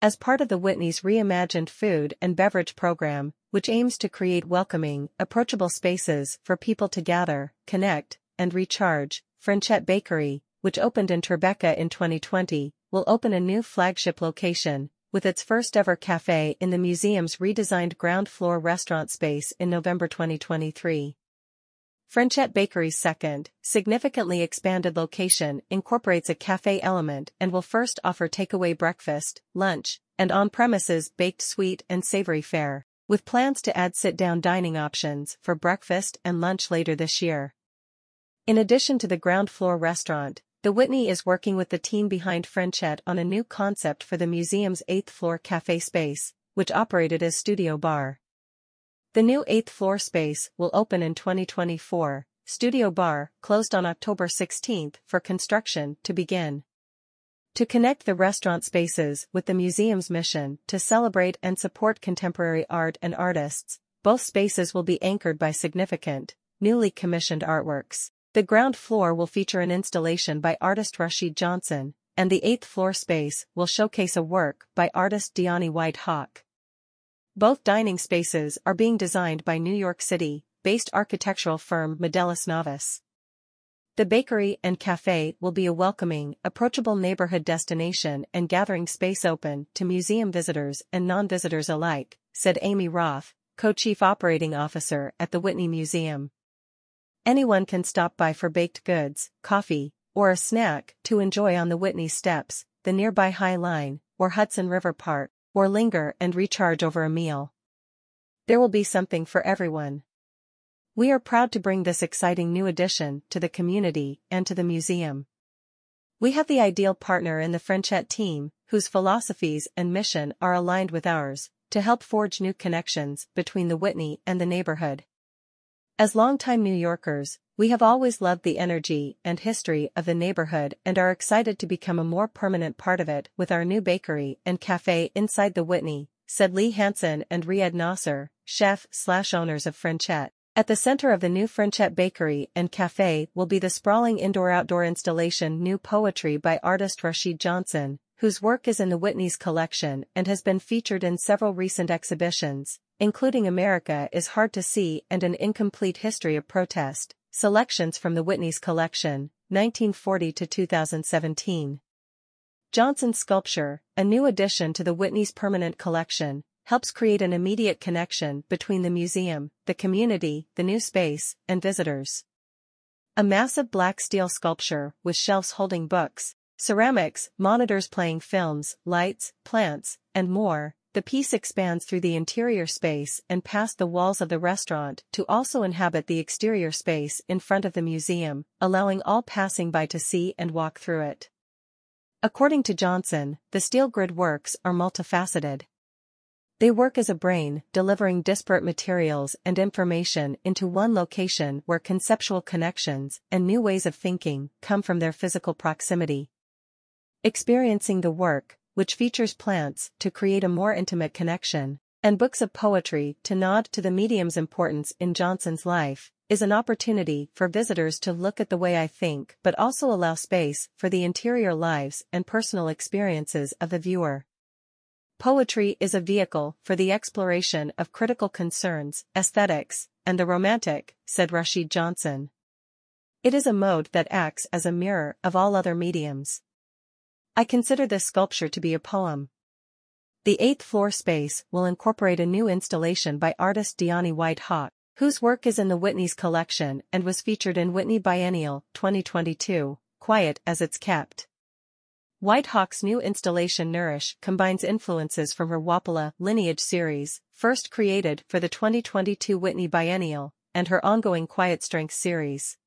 As part of the Whitney's reimagined food and beverage program, which aims to create welcoming, approachable spaces for people to gather, connect, and recharge, Frenchette Bakery, which opened in Tribeca in 2020, will open a new flagship location, with its first-ever cafe in the museum's redesigned ground-floor restaurant space in November 2023. Frenchette Bakery's second, significantly expanded location incorporates a cafe element and will first offer takeaway breakfast, lunch, and on-premises baked sweet and savory fare, with plans to add sit-down dining options for breakfast and lunch later this year. In addition to the ground floor restaurant, the Whitney is working with the team behind Frenchette on a new concept for the museum's eighth-floor cafe space, which operated as Studio Bar. The new eighth-floor space will open in 2024, Studio Bar closed on October 16 for construction to begin. To connect the restaurant spaces with the museum's mission to celebrate and support contemporary art and artists, both spaces will be anchored by significant, newly commissioned artworks. The ground floor will feature an installation by artist Rashid Johnson, and the eighth floor space will showcase a work by artist Dyani White Hawk. Both dining spaces are being designed by New York City-based architectural firm Modellus Novus. The bakery and cafe will be a welcoming, approachable neighborhood destination and gathering space open to museum visitors and non-visitors alike, said Amy Roth, co-chief operating officer at the Whitney Museum. Anyone can stop by for baked goods, coffee, or a snack to enjoy on the Whitney Steps, the nearby High Line, or Hudson River Park or linger and recharge over a meal. There will be something for everyone. We are proud to bring this exciting new addition to the community and to the museum. We have the ideal partner in the Frenchette team, whose philosophies and mission are aligned with ours, to help forge new connections between the Whitney and the neighborhood. As longtime New Yorkers, we have always loved the energy and history of the neighborhood and are excited to become a more permanent part of it with our new bakery and cafe inside the Whitney, said Lee Hanson and Riad Nasr, chef slash owners of Frenchette. At the center of the new Frenchette Bakery and Cafe will be the sprawling indoor-outdoor installation New Poetry by artist Rashid Johnson, whose work is in the Whitney's collection and has been featured in several recent exhibitions, including America is Hard to See and an Incomplete History of Protest, Selections from the Whitney's Collection, 1940 to 2017. Johnson's sculpture, a new addition to the Whitney's permanent collection, helps create an immediate connection between the museum, the community, the new space, and visitors. A massive black steel sculpture with shelves holding books, ceramics, monitors playing films, lights, plants, and more, the piece expands through the interior space and past the walls of the restaurant to also inhabit the exterior space in front of the museum, allowing all passing by to see and walk through it. According to Johnson, the steel grid works are multifaceted. They work as a brain, delivering disparate materials and information into one location where conceptual connections and new ways of thinking come from their physical proximity. Experiencing the work, which features plants to create a more intimate connection, and books of poetry to nod to the medium's importance in Johnson's life, is an opportunity for visitors to look at the way I think but also allow space for the interior lives and personal experiences of the viewer. Poetry is a vehicle for the exploration of critical concerns, aesthetics, and the romantic, said Rashid Johnson. It is a mode that acts as a mirror of all other mediums. I consider this sculpture to be a poem. The eighth floor space will incorporate a new installation by artist Dyani White Hawk, whose work is in the Whitney's collection and was featured in Whitney Biennial 2022, Quiet as It's Kept. White Hawk's new installation Nourish combines influences from her Wopila lineage series, first created for the 2022 Whitney Biennial, and her ongoing Quiet Strength series.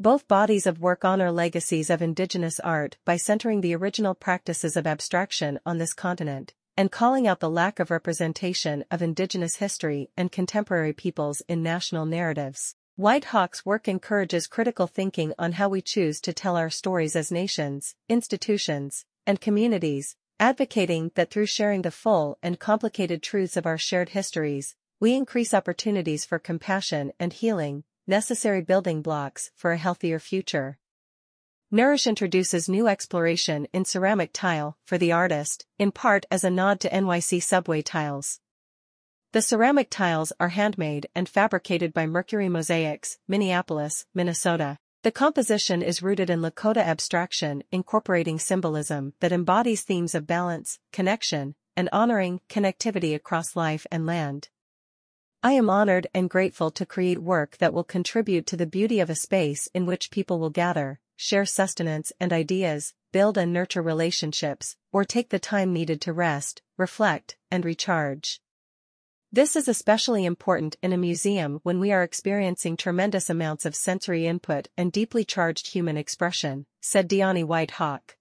Both bodies of work honor legacies of indigenous art by centering the original practices of abstraction on this continent, and calling out the lack of representation of indigenous history and contemporary peoples in national narratives. White Hawk's work encourages critical thinking on how we choose to tell our stories as nations, institutions, and communities, advocating that through sharing the full and complicated truths of our shared histories, we increase opportunities for compassion and healing, necessary building blocks for a healthier future. Nourish introduces new exploration in ceramic tile for the artist, in part as a nod to NYC subway tiles. The ceramic tiles are handmade and fabricated by Mercury Mosaics, Minneapolis, Minnesota. The composition is rooted in Lakota abstraction incorporating symbolism that embodies themes of balance, connection, and honoring connectivity across life and land. I am honored and grateful to create work that will contribute to the beauty of a space in which people will gather, share sustenance and ideas, build and nurture relationships, or take the time needed to rest, reflect, and recharge. This is especially important in a museum when we are experiencing tremendous amounts of sensory input and deeply charged human expression, said Dyani White Hawk.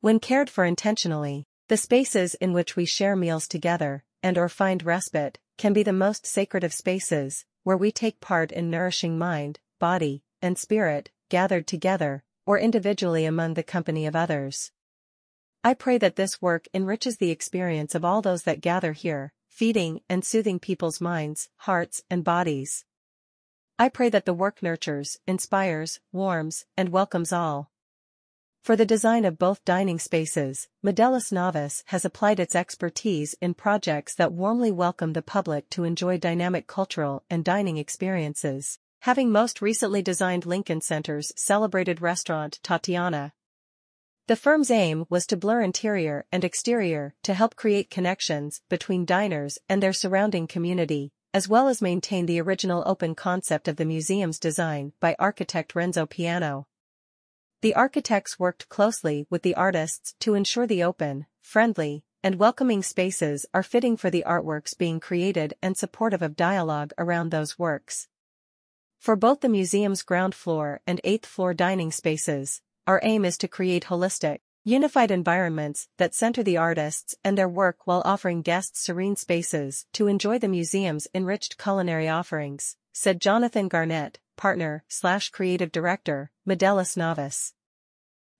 When cared for intentionally, the spaces in which we share meals together, and or find respite, can be the most sacred of spaces, where we take part in nourishing mind, body, and spirit, gathered together, or individually among the company of others. I pray that this work enriches the experience of all those that gather here, feeding and soothing people's minds, hearts, and bodies. I pray that the work nurtures, inspires, warms, and welcomes all. For the design of both dining spaces, Modellus Novus has applied its expertise in projects that warmly welcome the public to enjoy dynamic cultural and dining experiences having most recently designed Lincoln Center's celebrated restaurant Tatiana. The firm's aim was to blur interior and exterior to help create connections between diners and their surrounding community, as well as maintain the original open concept of the museum's design by architect Renzo Piano. The architects worked closely with the artists to ensure the open, friendly, and welcoming spaces are fitting for the artworks being created and supportive of dialogue around those works. For both the museum's ground floor and eighth floor dining spaces, our aim is to create holistic, unified environments that center the artists and their work while offering guests serene spaces to enjoy the museum's enriched culinary offerings, said Jonathan Garnett, partner slash creative director, Modellus Novus.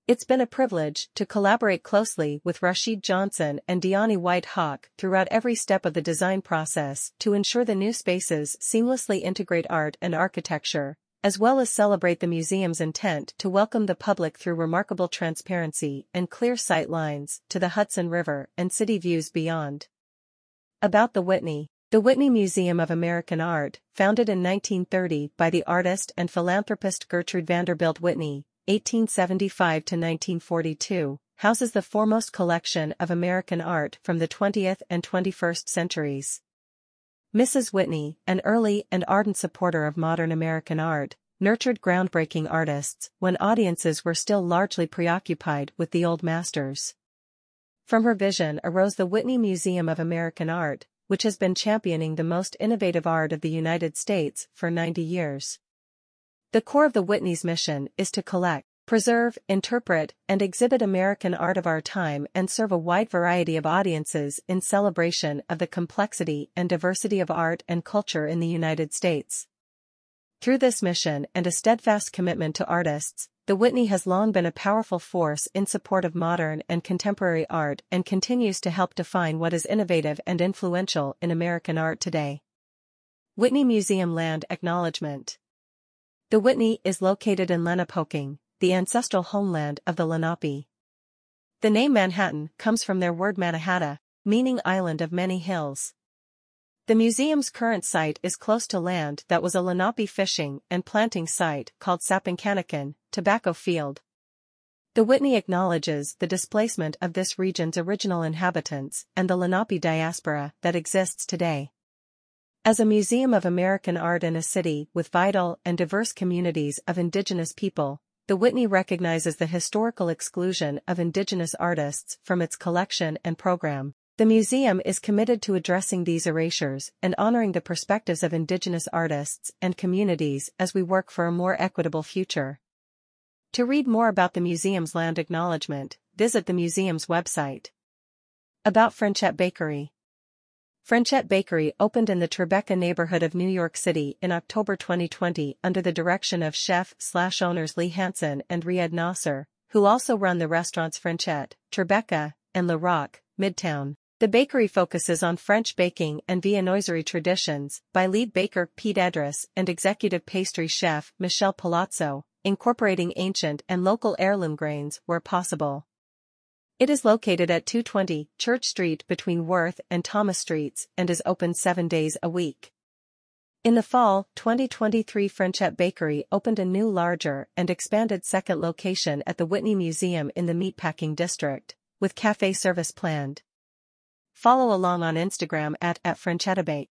It's been a privilege to collaborate closely with Rashid Johnson and Dyani White Hawk throughout every step of the design process to ensure the new spaces seamlessly integrate art and architecture, as well as celebrate the museum's intent to welcome the public through remarkable transparency and clear sight lines to the Hudson River and city views beyond. About the Whitney the Whitney Museum of American Art, founded in 1930 by the artist and philanthropist Gertrude Vanderbilt Whitney, 1875 to 1942, houses the foremost collection of American art from the 20th and 21st centuries. Mrs. Whitney, an early and ardent supporter of modern American art, nurtured groundbreaking artists when audiences were still largely preoccupied with the old masters. From her vision arose the Whitney Museum of American Art, which has been championing the most innovative art of the United States for 90 years. The core of the Whitney's mission is to collect, preserve, interpret, and exhibit American art of our time and serve a wide variety of audiences in celebration of the complexity and diversity of art and culture in the United States. Through this mission and a steadfast commitment to artists, the Whitney has long been a powerful force in support of modern and contemporary art and continues to help define what is innovative and influential in American art today. Whitney Museum Land Acknowledgement the Whitney is located in Lenapehoking, the ancestral homeland of the Lenape. The name Manhattan comes from their word Mannahatta, meaning island of many hills. The museum's current site is close to land that was a Lenape fishing and planting site called Sapponckanikan, Tobacco Field. The Whitney acknowledges the displacement of this region's original inhabitants and the Lenape diaspora that exists today. As a museum of American art in a city with vital and diverse communities of Indigenous people, the Whitney recognizes the historical exclusion of Indigenous artists from its collection and program. The museum is committed to addressing these erasures and honoring the perspectives of Indigenous artists and communities as we work for a more equitable future. To read more about the museum's land acknowledgement, visit the museum's website. About Frenchette Bakery Frenchette Bakery opened in the Tribeca neighborhood of New York City in October 2020 under the direction of chef-slash-owners Lee Hanson and Riad Nasr, who also run the restaurants Frenchette, Tribeca, and Le Rock, Midtown. The bakery focuses on French baking and viennoiserie traditions by lead baker Pete Edris and executive pastry chef Michelle Palazzo, incorporating ancient and local heirloom grains where possible. It is located at 220 Church Street between Worth and Thomas Streets and is open seven days a week. In the fall, 2023 Frenchette Bakery opened a new larger and expanded second location at the Whitney Museum in the Meatpacking District, with cafe service planned. Follow along on Instagram at, at.